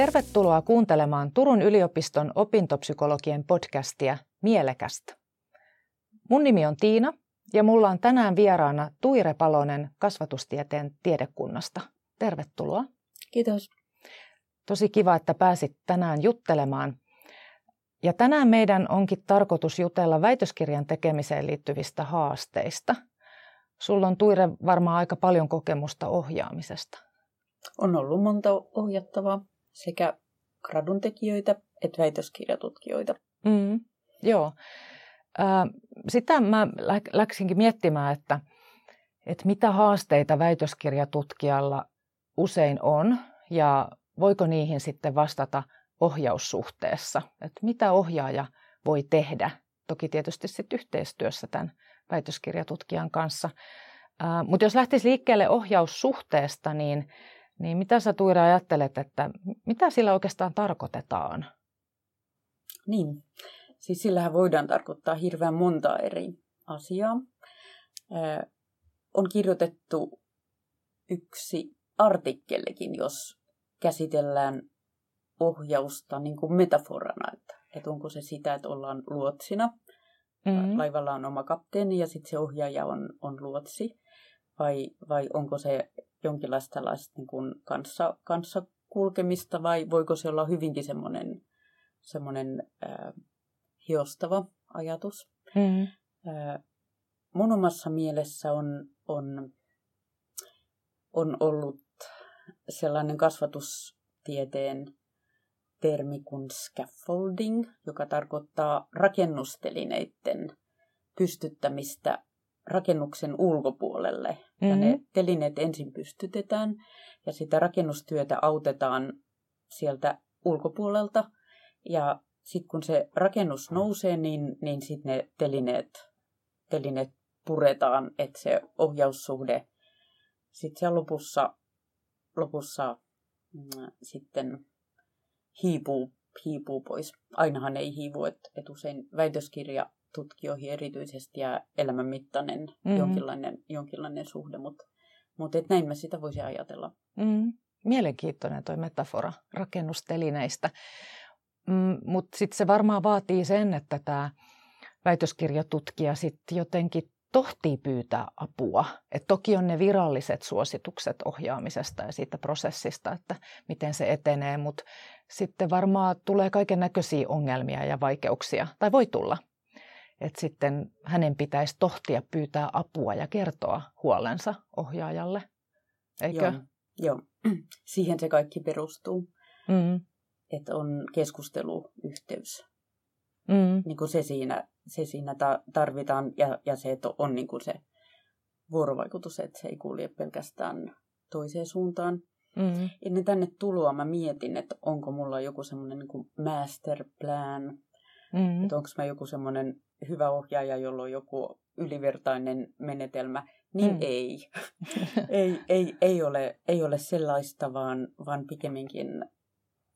Tervetuloa kuuntelemaan Turun yliopiston opintopsykologien podcastia Mielekästä. Mun nimi on Tiina ja mulla on tänään vieraana Tuire Palonen kasvatustieteen tiedekunnasta. Tervetuloa. Kiitos. Tosi kiva, että pääsit tänään juttelemaan. Ja tänään meidän onkin tarkoitus jutella väitöskirjan tekemiseen liittyvistä haasteista. Sulla on Tuire varmaan aika paljon kokemusta ohjaamisesta. On ollut monta ohjattavaa sekä gradun tekijöitä että väitöskirjatutkijoita. Mm, joo. Sitä mä läksinkin miettimään, että, että mitä haasteita väitöskirjatutkijalla usein on ja voiko niihin sitten vastata ohjaussuhteessa. Että mitä ohjaaja voi tehdä, toki tietysti sitten yhteistyössä tämän väitöskirjatutkijan kanssa. Mutta jos lähtisi liikkeelle ohjaussuhteesta, niin niin mitä sä Tuira ajattelet, että mitä sillä oikeastaan tarkoitetaan? Niin, siis sillähän voidaan tarkoittaa hirveän monta eri asiaa. Äh, on kirjoitettu yksi artikkelikin, jos käsitellään ohjausta niin kuin metaforana, että, että onko se sitä, että ollaan luotsina. Mm-hmm. Laivalla on oma kapteeni ja sitten se ohjaaja on, on luotsi. Vai, vai onko se jonkinlaista tällaista niin kuin kanssa, kanssa kulkemista vai voiko se olla hyvinkin semmoinen, semmoinen äh, hiostava ajatus. Mm-hmm. Äh, mun omassa mielessä on, on, on ollut sellainen kasvatustieteen termi kuin scaffolding, joka tarkoittaa rakennustelineiden pystyttämistä rakennuksen ulkopuolelle. Mm-hmm. Ja ne mm-hmm. telineet ensin pystytetään ja sitä rakennustyötä autetaan sieltä ulkopuolelta. Ja sitten kun se rakennus nousee, niin, niin sitten ne telineet, telineet puretaan, että se ohjaussuhde sitten siellä lopussa, lopussa mm, sitten hiipuu, hiipuu pois. Ainahan ei hiivu, että et usein väitöskirja tutkijoihin erityisesti ja elämänmittainen mm-hmm. jonkinlainen, jonkinlainen suhde, mutta mut et näin mä sitä voisin ajatella. Mm. Mielenkiintoinen tuo metafora rakennustelineistä. Mm, mutta sitten se varmaan vaatii sen, että tämä väitöskirjatutkija sitten jotenkin tohtii pyytää apua. Et toki on ne viralliset suositukset ohjaamisesta ja siitä prosessista, että miten se etenee, mutta sitten varmaan tulee kaiken näköisiä ongelmia ja vaikeuksia, tai voi tulla että sitten hänen pitäisi tohtia pyytää apua ja kertoa huolensa ohjaajalle. Eikö? Joo, joo. siihen se kaikki perustuu. Mm. Että on keskusteluyhteys. Mm. Niin kuin se siinä, se siinä tarvitaan ja, ja se, että on niin kuin se vuorovaikutus, että se ei kulje pelkästään toiseen suuntaan. Mm. Ennen tänne tuloa mä mietin, että onko mulla joku semmoinen niin master plan, mm. että onko mä joku semmoinen hyvä ohjaaja, jolla on joku ylivertainen menetelmä, niin mm. ei. ei, ei, ei, ole, ei ole sellaista, vaan, vaan pikemminkin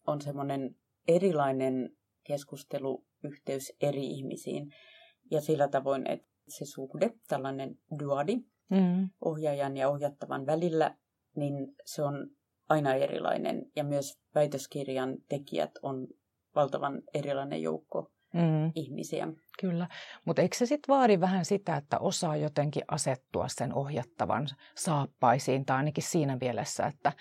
on semmoinen erilainen keskusteluyhteys eri ihmisiin. Ja sillä tavoin, että se suhde, tällainen duadi mm. ohjaajan ja ohjattavan välillä, niin se on aina erilainen. Ja myös väitöskirjan tekijät on valtavan erilainen joukko mm. ihmisiä. Kyllä, mutta eikö se sitten vaadi vähän sitä, että osaa jotenkin asettua sen ohjattavan saappaisiin, tai ainakin siinä mielessä, että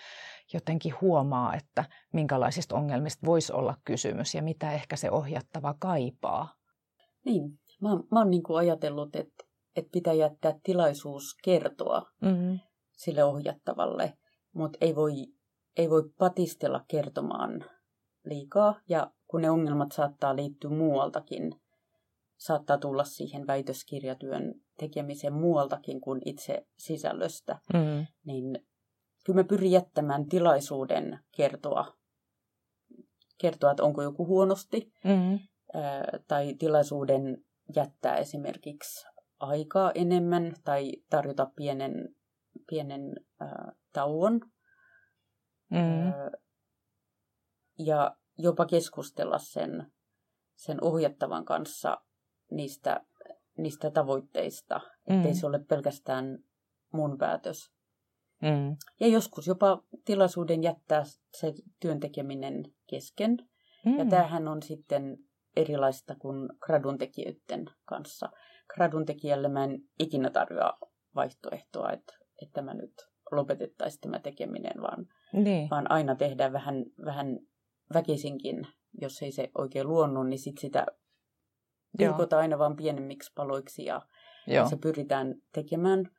jotenkin huomaa, että minkälaisista ongelmista voisi olla kysymys ja mitä ehkä se ohjattava kaipaa. Niin, mä, mä oon niin ajatellut, että, että pitää jättää tilaisuus kertoa mm-hmm. sille ohjattavalle, mutta ei voi, ei voi patistella kertomaan liikaa ja kun ne ongelmat saattaa liittyä muualtakin, saattaa tulla siihen väitöskirjatyön tekemiseen muualtakin kuin itse sisällöstä, mm. niin kyllä mä pyrin jättämään tilaisuuden kertoa, kertoa, että onko joku huonosti, mm. ää, tai tilaisuuden jättää esimerkiksi aikaa enemmän tai tarjota pienen, pienen ää, tauon. Mm. Ää, ja jopa keskustella sen, sen ohjattavan kanssa niistä, niistä tavoitteista, ettei mm. se ole pelkästään mun päätös. Mm. Ja joskus jopa tilaisuuden jättää se työn tekeminen kesken. Mm. Ja tämähän on sitten erilaista kuin gradun tekijöiden kanssa. Gradun tekijälle mä en ikinä tarjoa vaihtoehtoa, että, että mä nyt lopetettaisiin tämä tekeminen, vaan, Niin. vaan aina tehdään vähän, vähän väkisinkin. Jos ei se oikein luonnut, niin sit sitä pilkotaan aina vaan pienemmiksi paloiksi ja, Joo. se pyritään tekemään.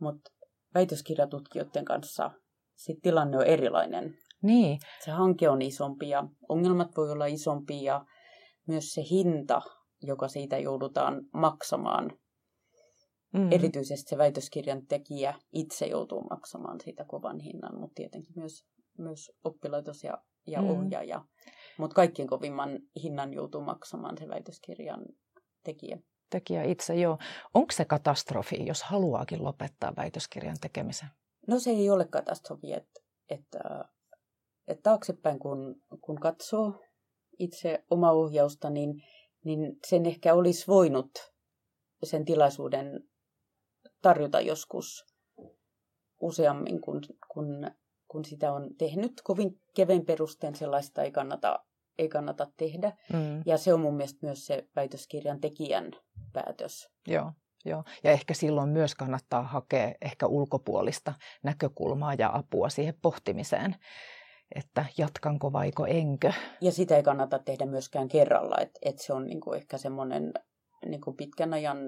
Mutta väitöskirjatutkijoiden kanssa sit tilanne on erilainen. Niin. Se hanke on isompi ja ongelmat voi olla isompia ja myös se hinta, joka siitä joudutaan maksamaan. Mm. Erityisesti se väitöskirjan tekijä itse joutuu maksamaan siitä kovan hinnan, mutta tietenkin myös, myös oppilaitos ja, ja Mm. ohjaaja. Mutta kaikkien kovimman hinnan joutuu maksamaan se väitöskirjan tekijä. Tekijä itse, joo. Onko se katastrofi, jos haluaakin lopettaa väitöskirjan tekemisen? No se ei ole katastrofi, että, että, että taaksepäin kun, kun katsoo itse omaa ohjausta, niin, niin sen ehkä olisi voinut sen tilaisuuden tarjota joskus useammin, kun, kun, kun sitä on tehnyt. Kovin kevyen perusteen sellaista ei kannata, ei kannata tehdä. Mm. Ja se on mun mielestä myös se väitöskirjan tekijän päätös. Joo, joo. Ja ehkä silloin myös kannattaa hakea ehkä ulkopuolista näkökulmaa ja apua siihen pohtimiseen, että jatkanko vaiko enkö. Ja sitä ei kannata tehdä myöskään kerralla, että et se on niinku ehkä semmoinen niinku pitkän, ajan,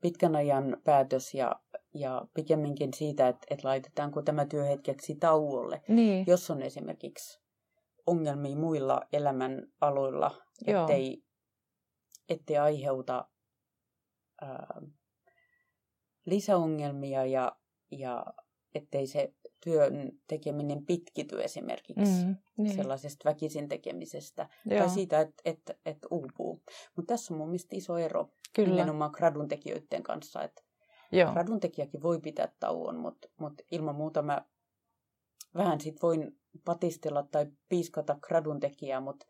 pitkän ajan päätös ja, ja pikemminkin siitä, että et laitetaanko tämä työ hetkeksi tauolle. Niin, Jos on esimerkiksi ongelmia muilla elämän aloilla, ettei, ettei aiheuta ää, lisäongelmia ja, ja ettei se työn tekeminen pitkity esimerkiksi mm, niin. sellaisesta väkisin tekemisestä Joo, tai siitä, että et, et uupuu. Mutta tässä on mun mielestä iso ero kyllä. nimenomaan gradun tekijöiden kanssa, että Joo. gradun tekijäkin voi pitää tauon, mutta mut ilman muuta mä vähän sit voin patistella tai piiskata gradun tekijää, mutta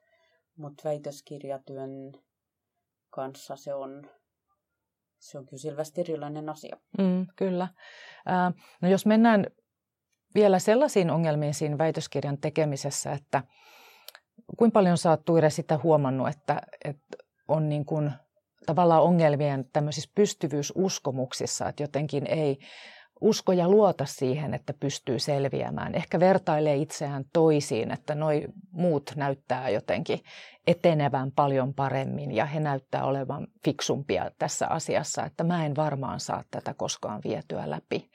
mut väitöskirjatyön kanssa se on, se on kyllä selvästi erilainen asia. Mm, kyllä. Ää, no jos mennään vielä sellaisiin ongelmiin siinä väitöskirjan tekemisessä, että kuinka paljon sä oot Tuire sitä huomannut, että, että on niin kuin tavallaan ongelmien tämmöisissä pystyvyysuskomuksissa, että jotenkin ei usko ja luota siihen, että pystyy selviämään. Ehkä vertailee itseään toisiin, että noi muut näyttää jotenkin etenevän paljon paremmin ja he näyttää olevan fiksumpia tässä asiassa, että mä en varmaan saa tätä koskaan vietyä läpi.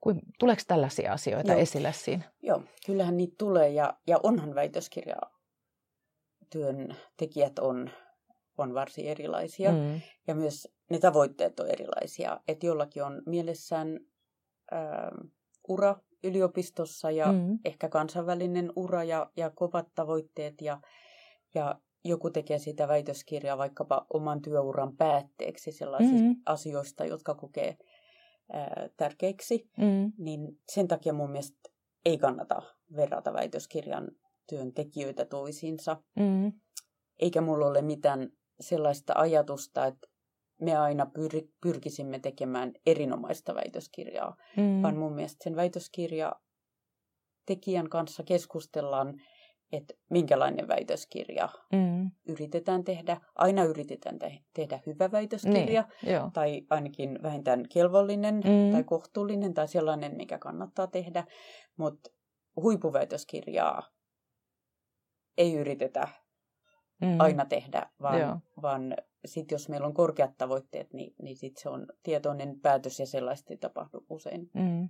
Kuin, tuleeko tällaisia asioita Joo. esille siinä? Joo, kyllähän niitä tulee ja, ja onhan väitöskirja työn tekijät on, on varsin erilaisia. Mm, Ja myös ne tavoitteet on erilaisia. Että jollakin on mielessään ää, ura yliopistossa ja mm, ehkä kansainvälinen ura ja, ja kovat tavoitteet. Ja, ja joku tekee sitä väitöskirjaa vaikkapa oman työuran päätteeksi sellaisista Mm. asioista, jotka kokee ää, tärkeiksi. mm, Niin sen takia mun mielestä ei kannata verrata väitöskirjan työntekijöitä toisiinsa mm, eikä mulla ole mitään sellaista ajatusta, että me aina pyr- pyrkisimme tekemään erinomaista väitöskirjaa, mm, vaan mun mielestä sen väitöskirja tekijän kanssa keskustellaan, että minkälainen väitöskirja mm, yritetään tehdä. Aina yritetään te- tehdä hyvä väitöskirja, niin, joo. tai ainakin vähintään kelvollinen Mm. tai kohtuullinen tai sellainen, mikä kannattaa tehdä, mutta huippuväitöskirjaa ei yritetä Mm, aina tehdä, vaan, Joo. vaan sit jos meillä on korkeat tavoitteet, niin, niin sit se on tietoinen päätös ja sellaista ei tapahdu usein. Mm.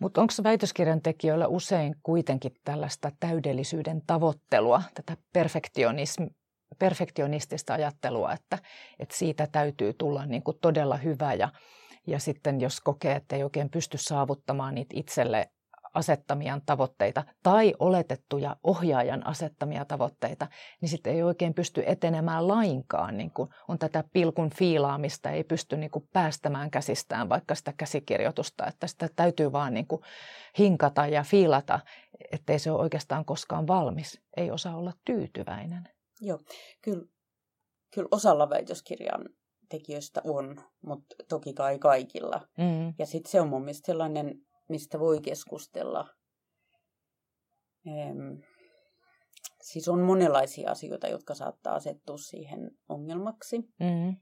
Mutta onko väitöskirjan tekijöillä usein kuitenkin tällaista täydellisyyden tavoittelua, tätä perfektionism, perfektionistista ajattelua, että, että siitä täytyy tulla niin kuin todella hyvä ja, ja sitten jos kokee, että ei oikein pysty saavuttamaan niitä itselle asettamiaan tavoitteita tai oletettuja ohjaajan asettamia tavoitteita, niin sitten ei oikein pysty etenemään lainkaan. Niin kuin on tätä pilkun fiilaamista, ei pysty niin kuin päästämään käsistään vaikka sitä käsikirjoitusta, että sitä täytyy vaan niin kuin hinkata ja fiilata, ettei se ole oikeastaan koskaan valmis. Ei osaa olla tyytyväinen. Joo, kyllä, kyllä osalla väitöskirjan tekijöistä on, mutta toki kai kaikilla. Mm. Ja sitten se on mun mielestä sellainen mistä voi keskustella. Ehm, siis on monenlaisia asioita, jotka saattaa asettua siihen ongelmaksi. Mm.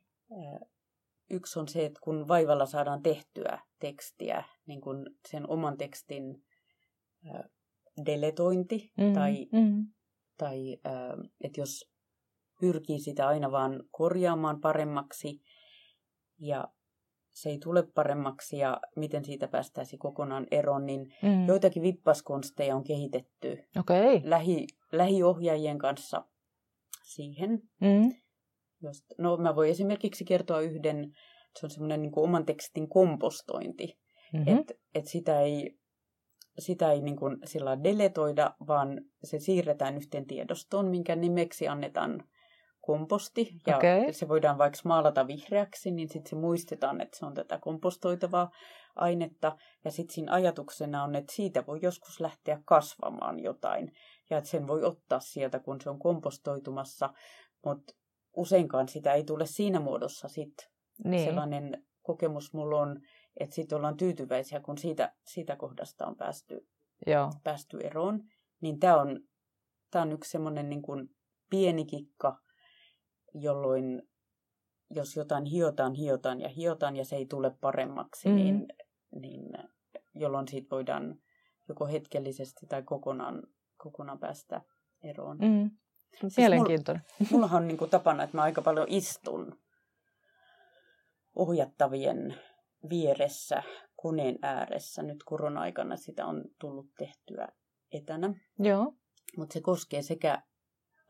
Yksi on se, että kun vaivalla saadaan tehtyä tekstiä, niin kun sen oman tekstin deletointi Mm. tai, Mm. tai että jos pyrkii sitä aina vaan korjaamaan paremmaksi ja se ei tule paremmaksi ja miten siitä päästäisiin kokonaan eroon, niin Mm. joitakin vippaskonsteja on kehitetty Okei. lähi, lähiohjaajien kanssa siihen. Mm. Just, no mä voin esimerkiksi kertoa yhden, se on semmoinen niin oman tekstin kompostointi. Mm-hmm. Että et sitä ei, sitä ei niin kuin sillä deletoida, vaan se siirretään yhteen tiedostoon, minkä nimeksi annetaan komposti. Ja Okei. se voidaan vaikka maalata vihreäksi, niin sitten se muistetaan, että se on tätä kompostoitavaa ainetta. Ja sitten siinä ajatuksena on, että siitä voi joskus lähteä kasvamaan jotain. Ja että sen voi ottaa sieltä, kun se on kompostoitumassa. Mutta useinkaan sitä ei tule siinä muodossa sitten Niin. sellainen kokemus mulla on, että sitten ollaan tyytyväisiä, kun siitä, siitä kohdasta on päästy, Joo. päästy eroon. Niin tämä on, tää on yksi semmoinen niin pieni kikka, jolloin jos jotain hiotaan, hiotaan ja hiotaan ja se ei tule paremmaksi, Mhm. niin, niin jolloin siitä voidaan joko hetkellisesti tai kokonaan, kokonaan päästä eroon. Mm. Siis Mielenkiintoinen. Mullahan on niin kuin tapana, että mä aika paljon istun ohjattavien vieressä koneen ääressä. Nyt korona-aikana sitä on tullut tehtyä etänä, Joo. mutta se koskee sekä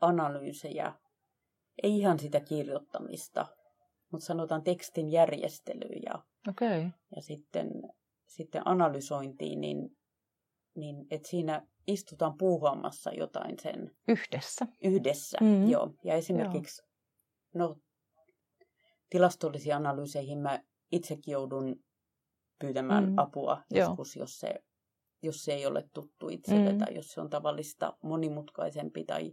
analyysejä, ei ihan sitä kirjoittamista, mutta sanotaan tekstin järjestelyä ja, Okei. ja sitten, sitten analysointiin, niin, niin että siinä istutaan puuhaamassa jotain sen Yhdessä. yhdessä. Mm. Joo. Ja esimerkiksi no, tilastollisiin analyyseihin mä itsekin joudun pyytämään Mm. apua Joo. joskus, jos se, jos se ei ole tuttu itselle Mm. tai jos se on tavallista monimutkaisempi tai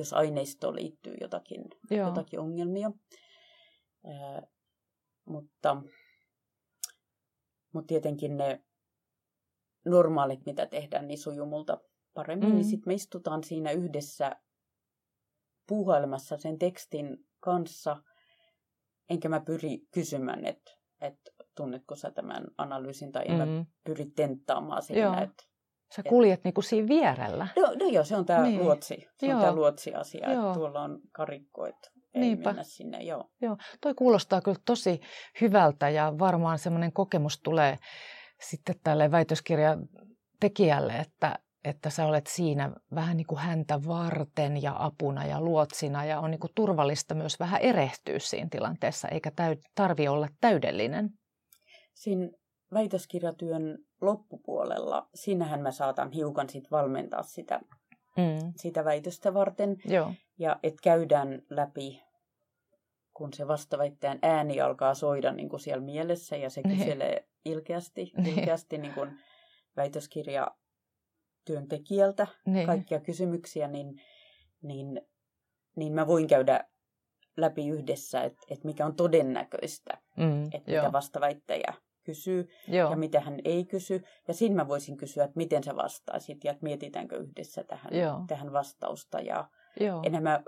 jos aineistoon liittyy jotakin, Joo. jotakin ongelmia. Ää, mutta, mutta tietenkin ne normaalit, mitä tehdään, niin sujuu multa paremmin. Mm. Niin sitten me istutaan siinä yhdessä puuhailemassa sen tekstin kanssa, enkä mä pyri kysymään, että et, tunnetko sä tämän analyysin, tai en mm. mä Mm. pyri tenttaamaan siinä. Joo. Sä kuljet niinku siinä vierellä. no, no joo, se on tämä Niin. luotsi. Se Joo. on tämä luotsi-asia, Joo. että tuolla on karikko, että ei Niinpä. mennä sinne. Joo. Toi kuulostaa kyllä tosi hyvältä ja varmaan semmoinen kokemus tulee sitten tälle väitöskirjan tekijälle, että, että sä olet siinä vähän niin kuin häntä varten ja apuna ja luotsina ja on niin kuin turvallista myös vähän erehtyä siinä tilanteessa, eikä täy, tarvi olla täydellinen. Siinä väitöskirjatyön loppupuolella, siinähän mä saatan hiukan sit valmentaa sitä, Mm. sitä väitöstä varten. Joo, Ja että käydään läpi, kun se vastaväittäjän ääni alkaa soida niin kuin siellä mielessä ja se kyselee ilkeästi, Niin. ilkeästi niin kuin väitöskirjatyöntekijältä niin. kaikkia kysymyksiä, niin, niin, niin mä voin käydä läpi yhdessä, että, että mikä on todennäköistä, Mm. että mitä vastaväittäjä kysyy Joo. ja mitä hän ei kysy. Ja siinä mä voisin kysyä, että miten sä vastaisit ja että mietitäänkö yhdessä tähän, Joo. tähän vastausta. Ja Joo. enhän mä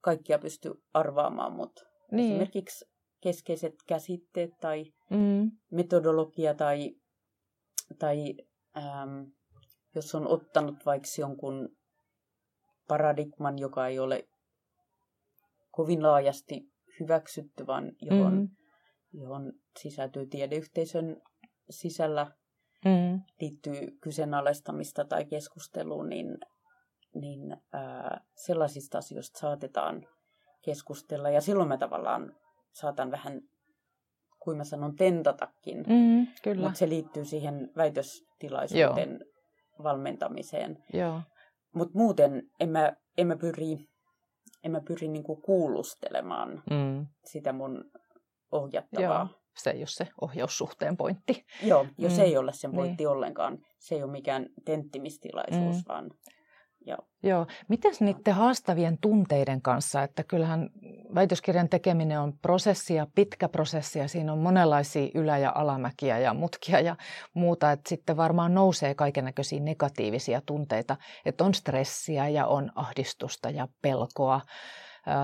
kaikkia pysty arvaamaan, mutta Niin. esimerkiksi keskeiset käsitteet tai Mm. metodologia tai, tai ähm, jos on ottanut vaikka jonkun paradigman, joka ei ole kovin laajasti hyväksytty, vaan johon, Mm. johon sisältyy tiedeyhteisön sisällä Mm. liittyy kyseenalaistamista tai keskusteluun, niin, niin ää, sellaisista asioista saatetaan keskustella. Ja silloin mä tavallaan saatan vähän, kuin mä sanon, tentatakin. Mm. Kyllä. Mutta se liittyy siihen väitöstilaisuuden valmentamiseen. Joo. Mutta muuten en mä, en mä pyri, en mä pyri niinku kuulustelemaan Mm. sitä mun ohjattavaa. Joo. Se ei ole se ohjaussuhteen pointti. Joo, jos Mm, ei ole sen niin. pointti ollenkaan. Se ei ole mikään tenttimistilaisuus, Mm. vaan joo. Joo. Mites niiden haastavien tunteiden kanssa, että kyllähän väitöskirjan tekeminen on prosessia, pitkä prosessi ja siinä on monenlaisia ylä- ja alamäkiä ja mutkia ja muuta. Että sitten varmaan nousee kaikenlaisia negatiivisia tunteita, että on stressiä ja on ahdistusta ja pelkoa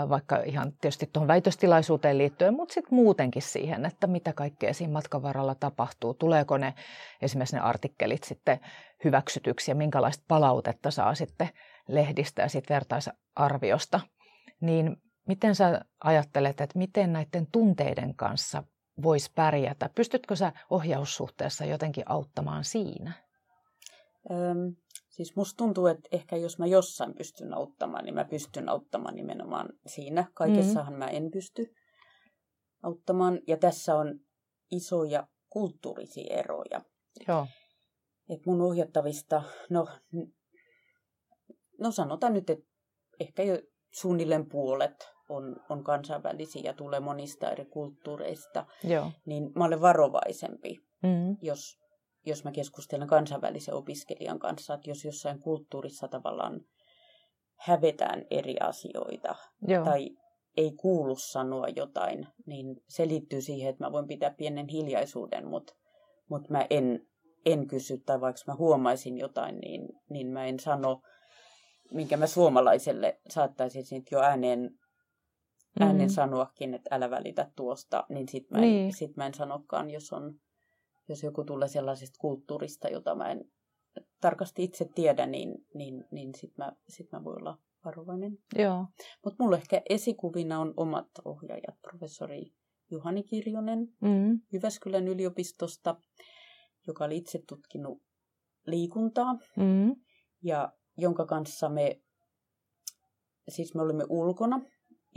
vaikka ihan tietysti tuohon väitöstilaisuuteen liittyen, mutta sitten muutenkin siihen, että mitä kaikkea siinä matkan varrella tapahtuu. Tuleeko ne esimerkiksi ne artikkelit sitten hyväksytyksi ja minkälaista palautetta saa sitten lehdistä ja sitten vertaisarviosta. Niin miten sä ajattelet, että miten näiden tunteiden kanssa voisi pärjätä? Pystytkö sä ohjaussuhteessa jotenkin auttamaan siinä? Öm, Siis musta tuntuu, että ehkä jos mä jossain pystyn auttamaan, niin mä pystyn auttamaan nimenomaan siinä. Kaikessahan mm. mä en pysty auttamaan. Ja tässä on isoja kulttuurisia eroja. Joo. Et mun ohjattavista, no, no sanotaan nyt, että ehkä jo suunnilleen puolet on, on kansainvälisiä ja tulee monista eri kulttuureista. Joo. Niin mä olen varovaisempi, mm. jos jos mä keskustelen kansainvälisen opiskelijan kanssa, että jos jossain kulttuurissa tavallaan hävetään eri asioita Joo. tai ei kuulu sanoa jotain, niin se liittyy siihen, että mä voin pitää pienen hiljaisuuden, mutta mut mä en, en kysy, tai vaikka mä huomaisin jotain, niin, niin mä en sano, minkä mä suomalaiselle saattaisin jo ääneen, äänen mm. sanoakin, että älä välitä tuosta, niin sit mä, en, niin. sit mä en sanokaan, jos on jos joku tulee sellaisesta kulttuurista, jota mä en tarkasti itse tiedä, niin, niin, niin sitten mä, sit mä voin olla varovainen. Joo. Mutta mulla ehkä esikuvina on omat ohjaajat, professori Juhani Kirjonen mm. Jyväskylän yliopistosta, joka oli itse tutkinut liikuntaa mm. ja jonka kanssa me, siis me olimme ulkona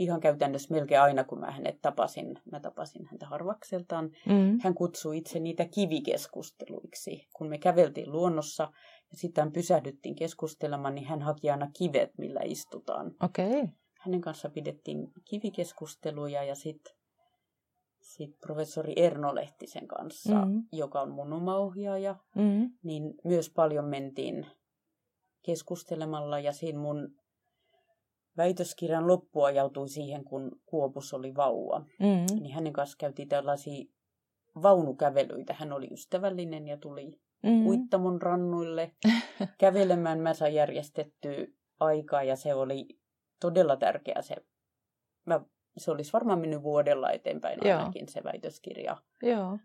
ihan käytännössä melkein aina, kun mä hänet tapasin, mä tapasin häntä harvakseltaan, mm. hän kutsui itse niitä kivikeskusteluiksi. Kun me käveltiin luonnossa ja sitten pysähdyttiin keskustelemaan, niin hän haki aina kivet, millä istutaan. Okay. Hänen kanssa pidettiin kivikeskusteluja ja sitten sit professori Erno Lehtisen kanssa, mm. joka on mun oma ohjaaja, mm. niin myös paljon mentiin keskustelemalla ja siinä mun väitöskirjan loppu ajautui siihen, kun Kuopus oli vauva. Mm. Niin hänen kanssa käytiin tällaisia vaunukävelyitä. Hän oli ystävällinen ja tuli mm. Uittamon rannuille kävelemään. Mä sain järjestettyä aikaa ja se oli todella tärkeä se. Mä, se olisi varmaan mennyt vuodella eteenpäin Joo. ainakin se väitöskirja. Joo.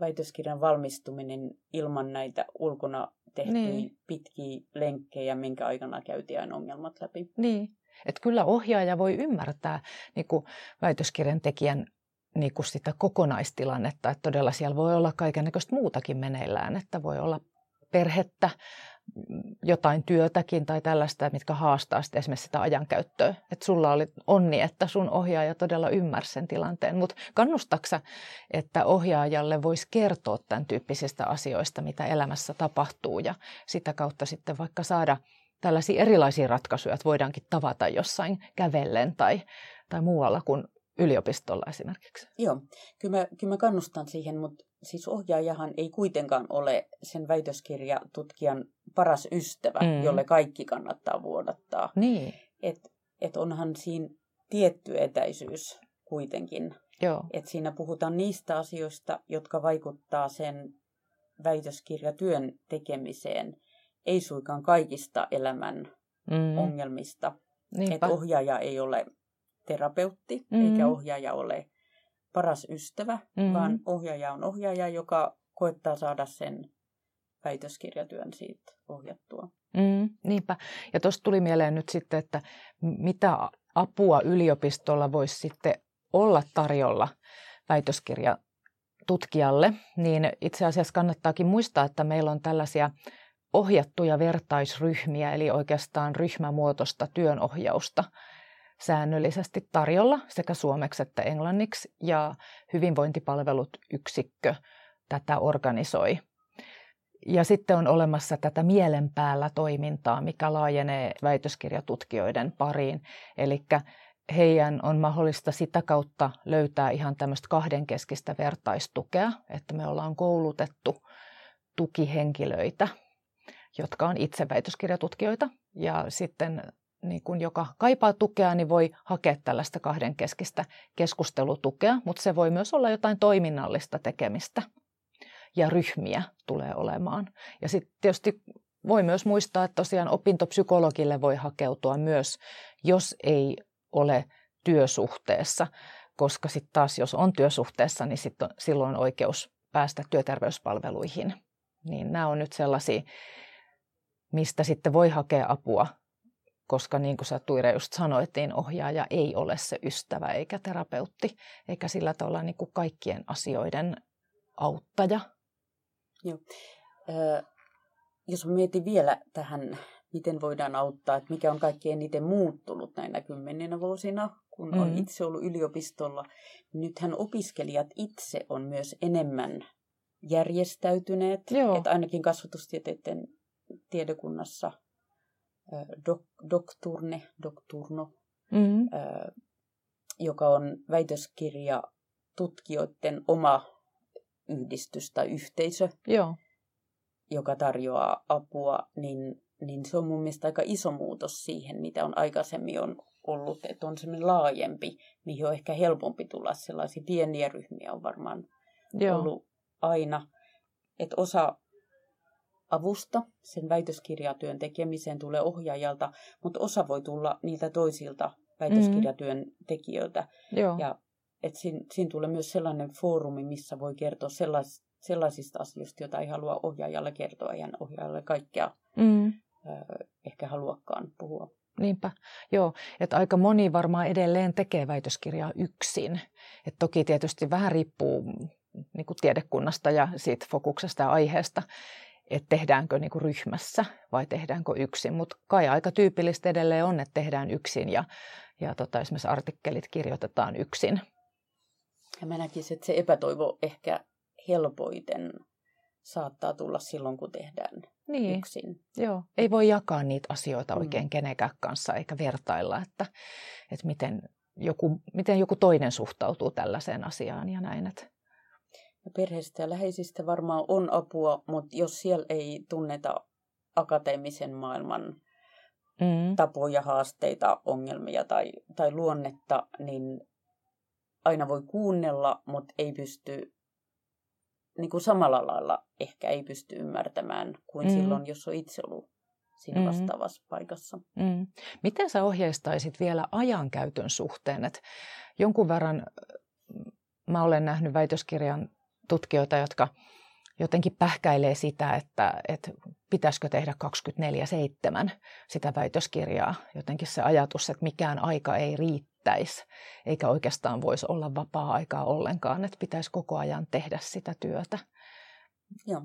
Väitöskirjan valmistuminen ilman näitä ulkona tehtyjä niin. pitkiä lenkkejä, minkä aikana käytiin aina ongelmat läpi. Niin. Että kyllä ohjaaja voi ymmärtää niin kuin väitöskirjan tekijän niin kuin sitä kokonaistilannetta, että todella siellä voi olla kaikenlaista muutakin meneillään, että voi olla perhettä, jotain työtäkin tai tällaista, mitkä haastaa sitten esimerkiksi sitä ajankäyttöä. Että sulla oli onni, että sun ohjaaja todella ymmärsi sen tilanteen. Mutta kannustaksa, että ohjaajalle voisi kertoa tämän tyyppisistä asioista, mitä elämässä tapahtuu ja sitä kautta sitten vaikka saada tällaisia erilaisia ratkaisuja, että voidaankin tavata jossain kävellen tai, tai muualla kuin yliopistolla esimerkiksi. Joo, kyllä mä, kyllä mä kannustan siihen, mutta siis ohjaajahan ei kuitenkaan ole sen väitöskirjatutkijan paras ystävä, mm. jolle kaikki kannattaa vuodattaa. Niin. Et, et onhan siinä tietty etäisyys kuitenkin. Joo. Et siinä puhutaan niistä asioista, jotka vaikuttaa sen väitöskirjatyön tekemiseen ei suinkaan kaikista elämän mm. ongelmista. Että ohjaaja ei ole terapeutti, mm. eikä ohjaaja ole paras ystävä, mm. vaan ohjaaja on ohjaaja, joka koettaa saada sen väitöskirjatyön siitä ohjattua. Mm, niinpä. Ja tuosta tuli mieleen nyt sitten, että mitä apua yliopistolla voisi sitten olla tarjolla väitöskirjatutkijalle, niin itse asiassa kannattaakin muistaa, että meillä on tällaisia ohjattuja vertaisryhmiä, eli oikeastaan ryhmämuotoista työnohjausta säännöllisesti tarjolla sekä suomeksi että englanniksi, ja hyvinvointipalvelut yksikkö tätä organisoi. Ja sitten on olemassa tätä mielen päällä toimintaa, mikä laajenee väitöskirjatutkijoiden pariin. Eli heidän on mahdollista sitä kautta löytää ihan tämmöistä kahdenkeskistä vertaistukea, että me ollaan koulutettu tukihenkilöitä jotka on itse väitöskirjatutkijoita. Ja sitten niin kun, joka kaipaa tukea, niin voi hakea tällaista kahdenkeskistä keskustelutukea, mutta se voi myös olla jotain toiminnallista tekemistä ja ryhmiä tulee olemaan. Ja sitten tietysti voi myös muistaa, että tosiaan opintopsykologille voi hakeutua myös, jos ei ole työsuhteessa, koska sitten taas jos on työsuhteessa, niin sit on, silloin on oikeus päästä työterveyspalveluihin. Niin nämä on nyt sellaisia, mistä sitten voi hakea apua, koska niin kuin sä Tuire just sanoit, niin ohjaaja ei ole se ystävä eikä terapeutti, eikä sillä tavalla niin kuin kaikkien asioiden auttaja. Joo. Ö, jos mietin vielä tähän, miten voidaan auttaa, että mikä on kaikkein eniten muuttunut näinä kymmeninä vuosina, kun mm. on itse ollut yliopistolla. Nythän opiskelijat itse on myös enemmän järjestäytyneet, Joo. että ainakin kasvatustieteiden tiedekunnassa dok, dokturne, dokturno, mm-hmm. joka on väitöskirja tutkijoiden oma yhdistys tai yhteisö, Joo. joka tarjoaa apua, niin, niin se on mun mielestä aika iso muutos siihen, mitä on aikaisemmin on ollut, että on semmoinen laajempi, mihin on ehkä helpompi tulla. Sellaisia pieniä ryhmiä on varmaan Joo. ollut aina. Että osa avusta sen väitöskirjatyön tekemiseen tulee ohjaajalta, mutta osa voi tulla niiltä toisilta väitöskirjatyön tekijöiltä. Joo. Ja että siinä, siinä tulee myös sellainen foorumi, missä voi kertoa sellais, sellaisista asioista, joita ei halua ohjaajalle kertoa, ja ohjaajalle kaikkea mm. ehkä haluakaan puhua. Niinpä, joo. Että aika moni varmaan edelleen tekee väitöskirjaa yksin. Et toki tietysti vähän riippuu niin kuin tiedekunnasta ja siitä fokuksesta ja aiheesta, että tehdäänkö niin kuin ryhmässä vai tehdäänkö yksin. Mutta kai aika tyypillistä edelleen on, että tehdään yksin ja, ja tota, esimerkiksi artikkelit kirjoitetaan yksin. Ja mä näkisin, että se epätoivo ehkä helpoiten saattaa tulla silloin, kun tehdään niin. yksin. Joo, ei voi jakaa niitä asioita mm. oikein mm. kenenkään kanssa eikä vertailla, että, että miten, joku, miten joku toinen suhtautuu tällaiseen asiaan ja näin. Että. Ja perheistä ja läheisistä varmaan on apua, mutta jos siellä ei tunneta akateemisen maailman mm. tapoja, haasteita, ongelmia tai, tai luonnetta, niin aina voi kuunnella, mutta ei pysty niin kuin samalla lailla ehkä ei pysty ymmärtämään kuin mm. silloin, jos on itse ollut siinä mm. vastaavassa paikassa. Mm. Miten sä ohjeistaisit vielä ajankäytön suhteen? Et jonkun verran mä olen nähnyt väitöskirjan tutkijoita, jotka jotenkin pähkäilee sitä, että, että pitäisikö tehdä 24-7 sitä väitöskirjaa. Jotenkin se ajatus, että mikään aika ei riittäisi, eikä oikeastaan voisi olla vapaa-aikaa ollenkaan, että pitäisi koko ajan tehdä sitä työtä. Joo.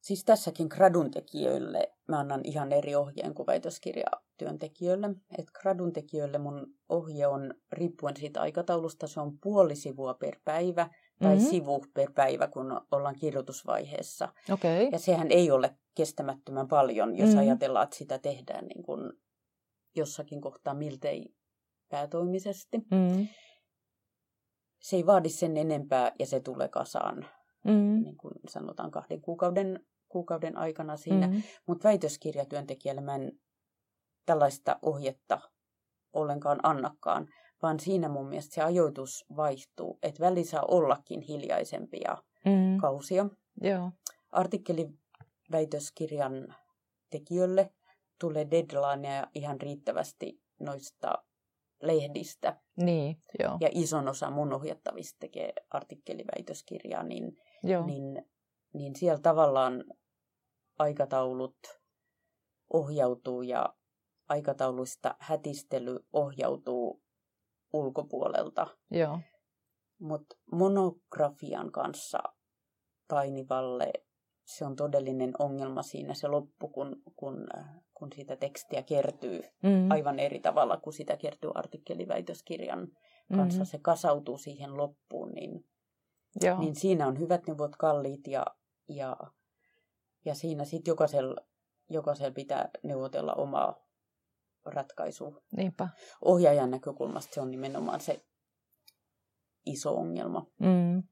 Siis tässäkin gradun tekijöille mä annan ihan eri ohjeen kuin väitöskirjatyöntekijöille. Et gradun tekijöille mun ohje on, riippuen siitä aikataulusta, se on puoli sivua per päivä – tai mm-hmm. sivu per päivä, kun ollaan kirjoitusvaiheessa. Okay. Ja sehän ei ole kestämättömän paljon, jos mm-hmm. ajatellaan, että sitä tehdään niin kuin jossakin kohtaa miltei päätoimisesti. Mm-hmm. Se ei vaadi sen enempää ja se tulee kasaan, mm-hmm. niin kuin sanotaan kahden kuukauden, kuukauden aikana siinä. Mm-hmm. Mutta väitöskirjatyöntekijälle mä en tällaista ohjetta ollenkaan annakaan, vaan siinä mun mielestä se ajoitus vaihtuu, että väli saa ollakin hiljaisempia mm. kausia. Joo. Artikkeliväitöskirjan tekijöille tulee deadlineja ihan riittävästi noista lehdistä. Niin, joo. Ja ison osa mun ohjattavista tekee artikkeliväitöskirjaa, niin, joo. niin, niin siellä tavallaan aikataulut ohjautuu ja aikatauluista hätistely ohjautuu ulkopuolelta. Joo. Mutta monografian kanssa painivalle se on todellinen ongelma siinä se loppu, kun, kun, kun sitä tekstiä kertyy mm. aivan eri tavalla kuin sitä kertyy artikkeliväitöskirjan kanssa. Mm. Se kasautuu siihen loppuun, niin, Joo. niin siinä on hyvät neuvot kalliit ja, ja, ja siinä sitten jokaisella, jokaisella pitää neuvotella omaa ratkaisu. Niinpä. Ohjaajan näkökulmasta se on nimenomaan se iso ongelma. Mm.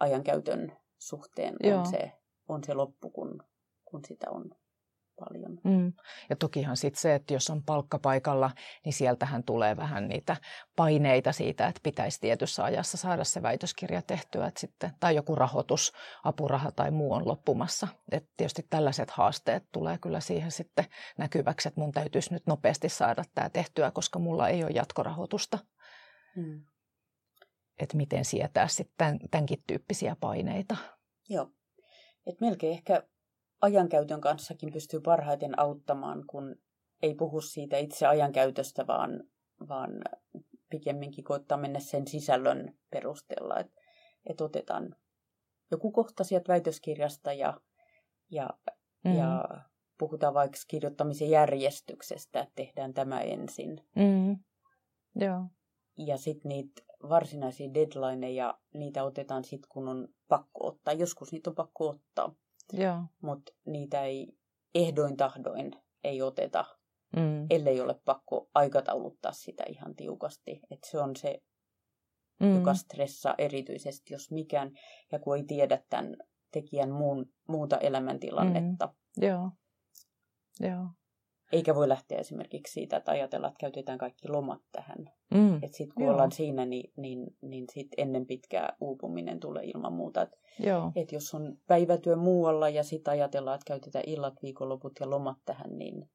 Ajankäytön suhteen on se, on se loppu, kun, kun sitä on paljon. Mm. Ja tokihan sitten se, että jos on palkkapaikalla, niin sieltähän tulee vähän niitä paineita siitä, että pitäisi tietyssä ajassa saada se väitöskirja tehtyä, että sitten, tai joku rahoitus, apuraha tai muu on loppumassa. Et tietysti tällaiset haasteet tulee kyllä siihen sitten näkyväksi, että mun täytyisi nyt nopeasti saada tämä tehtyä, koska mulla ei ole jatkorahoitusta. Mm. Että miten sietää sitten tämänkin tyyppisiä paineita. Joo. Et melkein ehkä ajankäytön kanssakin pystyy parhaiten auttamaan, kun ei puhu siitä itse ajankäytöstä, vaan, vaan pikemminkin koittaa mennä sen sisällön perusteella. Että et otetaan joku kohta sieltä väitöskirjasta ja, ja, mm. ja puhutaan vaikka kirjoittamisen järjestyksestä, että tehdään tämä ensin. Mm. Joo. Ja sitten niitä varsinaisia deadlineja, niitä otetaan sitten, kun on pakko ottaa. Joskus niitä on pakko ottaa. Mutta niitä ei ehdoin tahdoin ei oteta, mm. ellei ole pakko aikatauluttaa sitä ihan tiukasti. Et se on se, mm. joka stressaa erityisesti, jos mikään, ja kun ei tiedä tämän tekijän muun, muuta elämäntilannetta. Mm. Joo. Joo. Eikä voi lähteä esimerkiksi siitä, että ajatellaan, että käytetään kaikki lomat tähän. Mm. Että sitten kun Joo. ollaan siinä, niin, niin, niin sit ennen pitkää uupuminen tulee ilman muuta. Että et jos on päivätyö muualla ja sitten ajatellaan, että käytetään illat, viikonloput ja lomat tähän, niin...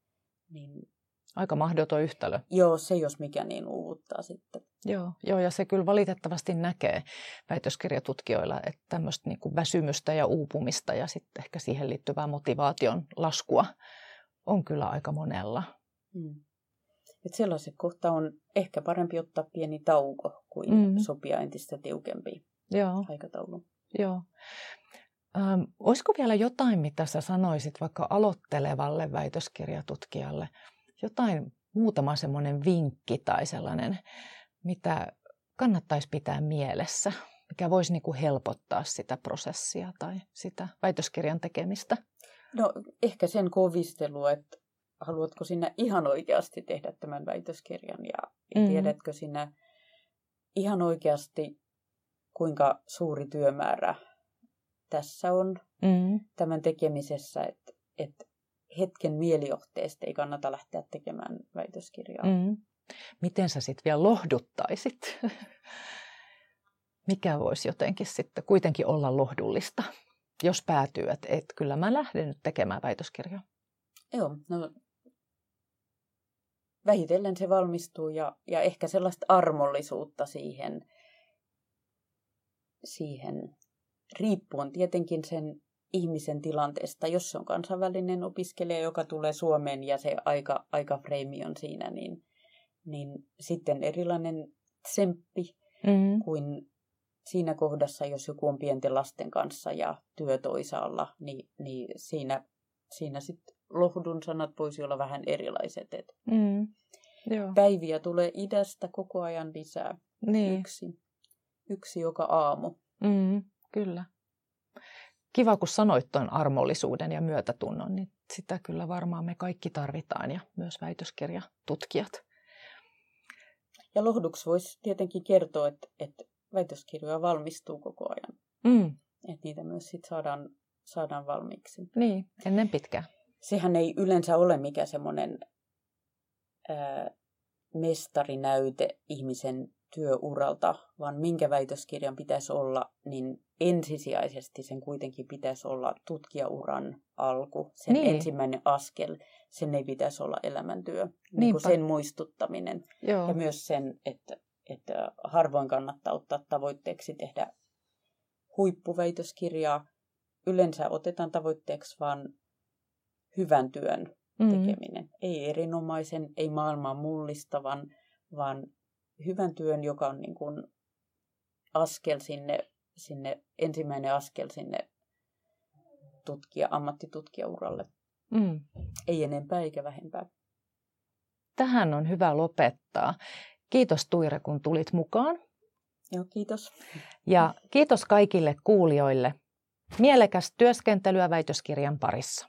niin Aika mahdoton yhtälö. Joo, se jos mikä niin uuvuttaa sitten. Joo, joo, ja se kyllä valitettavasti näkee väitöskirjatutkijoilla, että tämmöistä niin väsymystä ja uupumista ja sitten ehkä siihen liittyvää motivaation laskua on kyllä aika monella. Hmm. Et sellaisen kohta on ehkä parempi ottaa pieni tauko kuin mm. sopia entistä tiukempi Joo. aikataulu. Joo. Ähm, olisiko vielä jotain, mitä sä sanoisit vaikka aloittelevalle väitöskirjatutkijalle? Jotain, muutama semmoinen vinkki tai sellainen, mitä kannattaisi pitää mielessä, mikä voisi niin kuin helpottaa sitä prosessia tai sitä väitöskirjan tekemistä? No ehkä sen kovistelu, että haluatko sinä ihan oikeasti tehdä tämän väitöskirjan ja, ja mm. tiedätkö sinä ihan oikeasti, kuinka suuri työmäärä tässä on mm. tämän tekemisessä, että, että hetken mielijohteesta ei kannata lähteä tekemään väitöskirjaa. Mm. Miten sä sitten vielä lohduttaisit? Mikä voisi jotenkin sitten kuitenkin olla lohdullista? Jos päätyy, että, että kyllä mä lähden nyt tekemään väitöskirjaa? Joo, no vähitellen se valmistuu ja, ja ehkä sellaista armollisuutta siihen, siihen riippuen tietenkin sen ihmisen tilanteesta. Jos se on kansainvälinen opiskelija, joka tulee Suomeen ja se aika, aikafreimi on siinä, niin, niin sitten erilainen tsemppi mm-hmm. kuin siinä kohdassa, jos joku on pienten lasten kanssa ja työ toisaalla, niin, niin siinä, siinä sitten lohdun sanat voisi olla vähän erilaiset. Et mm, joo. Päiviä tulee idästä koko ajan lisää. Niin. Yksi, yksi joka aamu. Mm, kyllä. Kiva, kun sanoit tuon armollisuuden ja myötätunnon, niin sitä kyllä varmaan me kaikki tarvitaan ja myös väitöskirjatutkijat. Ja lohduksi voisi tietenkin kertoa, että, että väitöskirjoja valmistuu koko ajan. Mm. Että niitä myös sit saadaan, saadaan valmiiksi. Niin, ennen pitkää. Sehän ei yleensä ole mikä semmoinen mestarinäyte ihmisen työuralta, vaan minkä väitöskirjan pitäisi olla, niin ensisijaisesti sen kuitenkin pitäisi olla tutkijauran alku, sen niin. ensimmäinen askel. Sen ei pitäisi olla elämäntyö, niin kuin sen muistuttaminen. Joo. Ja myös sen, että että harvoin kannattaa ottaa tavoitteeksi tehdä huippuväitöskirjaa. Yleensä otetaan tavoitteeksi vain hyvän työn mm. tekeminen. Ei erinomaisen, ei maailmaa mullistavan, vaan hyvän työn, joka on niin kuin askel sinne, sinne, ensimmäinen askel sinne tutkija, ammattitutkijauralle. Mm. Ei enempää eikä vähempää. Tähän on hyvä lopettaa. Kiitos Tuire, kun tulit mukaan. Joo, kiitos. Ja kiitos kaikille kuulijoille. Mielekäs työskentelyä väitöskirjan parissa.